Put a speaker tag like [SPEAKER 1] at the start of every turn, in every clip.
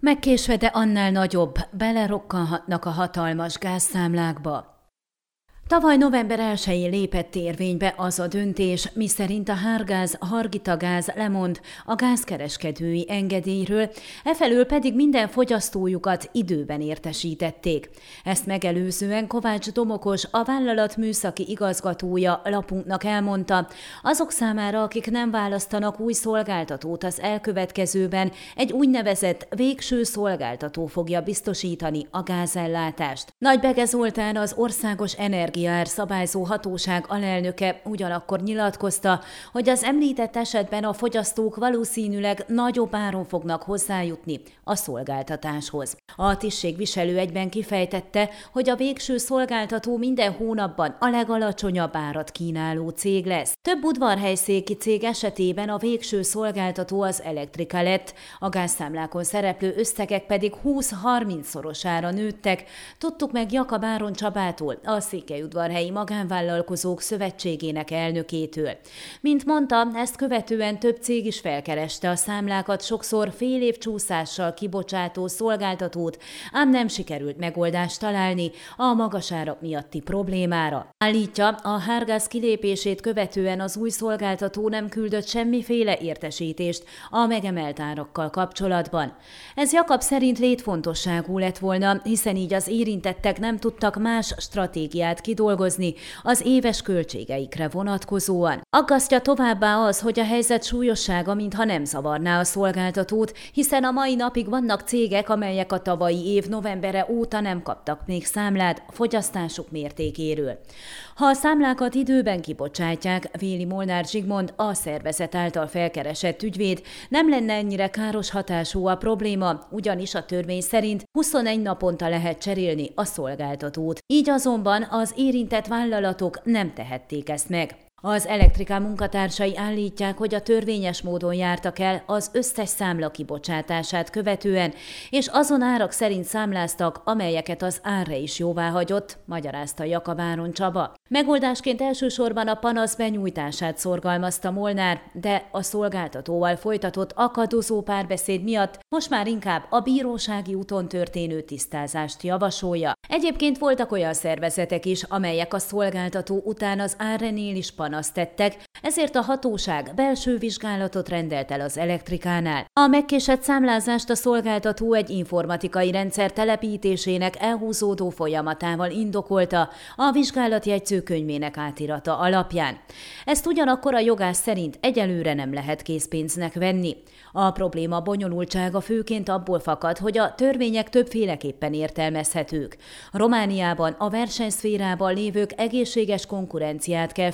[SPEAKER 1] Megkésve, de annál nagyobb, belerokkanhatnak a hatalmas gázszámlákba. Tavaly november 1-én lépett érvénybe az a döntés, miszerint a Hárgáz Hargita Gáz lemond a gázkereskedői engedélyről, efelől pedig minden fogyasztójukat időben értesítették. Ezt megelőzően Kovács Domokos, a vállalat műszaki igazgatója lapunknak elmondta, azok számára, akik nem választanak új szolgáltatót az elkövetkezőben, egy úgynevezett végső szolgáltató fogja biztosítani a gázellátást. Nagy Bege Zoltán az Országos Energia energiaár szabályzó hatóság alelnöke ugyanakkor nyilatkozta, hogy az említett esetben a fogyasztók valószínűleg nagyobb áron fognak hozzájutni a szolgáltatáshoz. A tisztségviselő egyben kifejtette, hogy a végső szolgáltató minden hónapban a legalacsonyabb árat kínáló cég lesz. Több udvarhelyszéki cég esetében a végső szolgáltató az elektrika lett, a gázszámlákon szereplő összegek pedig 20-30 szorosára nőttek. Tudtuk meg Jakab Áron Csabától, a Székely udvarhelyi magánvállalkozók szövetségének elnökétől. Mint mondta, ezt követően több cég is felkereste a számlákat sokszor fél év csúszással kibocsátó szolgáltatót, ám nem sikerült megoldást találni a magas árak miatti problémára. Állítja, a hárgáz kilépését követően az új szolgáltató nem küldött semmiféle értesítést a megemelt árakkal kapcsolatban. Ez Jakab szerint létfontosságú lett volna, hiszen így az érintettek nem tudtak más stratégiát kidolgozni, az éves költségeikre vonatkozóan. Aggasztja továbbá az, hogy a helyzet súlyossága mintha nem zavarná a szolgáltatót, hiszen a mai napig vannak cégek, amelyek a tavalyi év novembere óta nem kaptak még számlát a fogyasztásuk mértékéről. Ha a számlákat időben kibocsátják, Véli Molnár Zsigmond, a szervezet által felkeresett ügyvéd, nem lenne ennyire káros hatású a probléma, ugyanis a törvény szerint 21 naponta lehet cserélni a szolgáltatót. Így azonban az érintett vállalatok nem tehették ezt meg. Az elektrikán munkatársai állítják, hogy a törvényes módon jártak el az összes számla kibocsátását követően, és azon árak szerint számláztak, amelyeket az árre is jóvá hagyott, magyarázta Jakabáron Csaba. Megoldásként elsősorban a panasz benyújtását szorgalmazta Molnár, de a szolgáltatóval folytatott akadozó párbeszéd miatt most már inkább a bírósági úton történő tisztázást javasolja. Egyébként voltak olyan szervezetek is, amelyek a szolgáltató után az árrenél is panaszt tettek, ezért a hatóság belső vizsgálatot rendelt el az elektrikánál. A megkésett számlázást a szolgáltató egy informatikai rendszer telepítésének elhúzódó folyamatával indokolta a vizsgálat jegyzőkönyvének átirata alapján. Ezt ugyanakkor a jogász szerint egyelőre nem lehet készpénznek venni. A probléma bonyolultsága főként abból fakad, hogy a törvények többféleképpen értelmezhetők. Romániában a versenyszférában lévők egészséges konkurenciát kell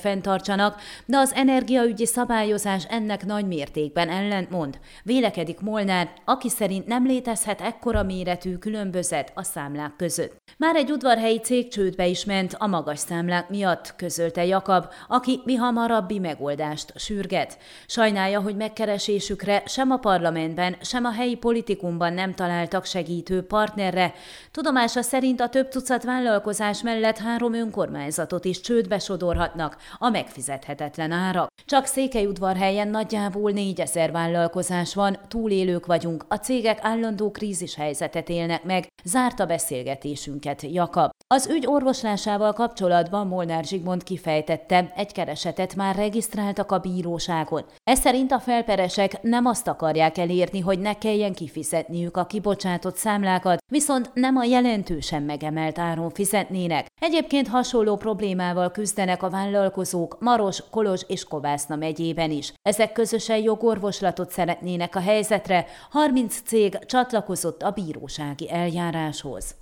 [SPEAKER 1] fenntartsanak, de az energiaügyi szabályozás ennek nagy mértékben ellentmond. Vélekedik Molnár, aki szerint nem létezhet ekkora méretű különbözet a számlák között. Már egy udvarhelyi cég csődbe is ment a magas számlák miatt, közölte Jakab, aki mi hamarabbi megoldást sürget. Sajnálja, hogy megkeresésükre sem a parlamentben, sem a helyi politikumban nem találtak segítő partnerre. Tudomása szerint a több tucat vállalkozás mellett három önkormányzatot is csődbe sodorhatnak a megfizethetetlen árak. Csak Székelyudvarhelyen nagyjából négyezer vállalkozás van, túlélők vagyunk, a cégek állandó krízis helyzetet élnek meg, zárta beszélgetésünket Jakab. Az ügy orvoslásával kapcsolatban Molnár Zsigmond kifejtette, egy keresetet már regisztráltak a bíróságon. Ez szerint a felperesek nem azt akarják elérni, hogy ne kelljen kifizetniük a kibocsátott számlákat, viszont nem a jelentősen megemelt áron fizetnének. Egyébként hasonló problémával küzdenek a vállalkozók Maros, Kolos és Kovászna megyében is. Ezek közösen jogorvoslatot szeretnének a helyzetre, 30 cég csatlakozott a bírósági eljáráshoz.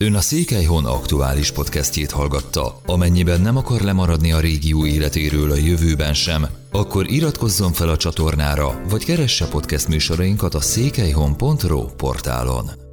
[SPEAKER 2] Ön a Székelyhon aktuális podcastjét hallgatta. Amennyiben nem akar lemaradni a régió életéről a jövőben sem, akkor iratkozzon fel a csatornára, vagy keresse podcast műsorainkat a székelyhon.pro portálon.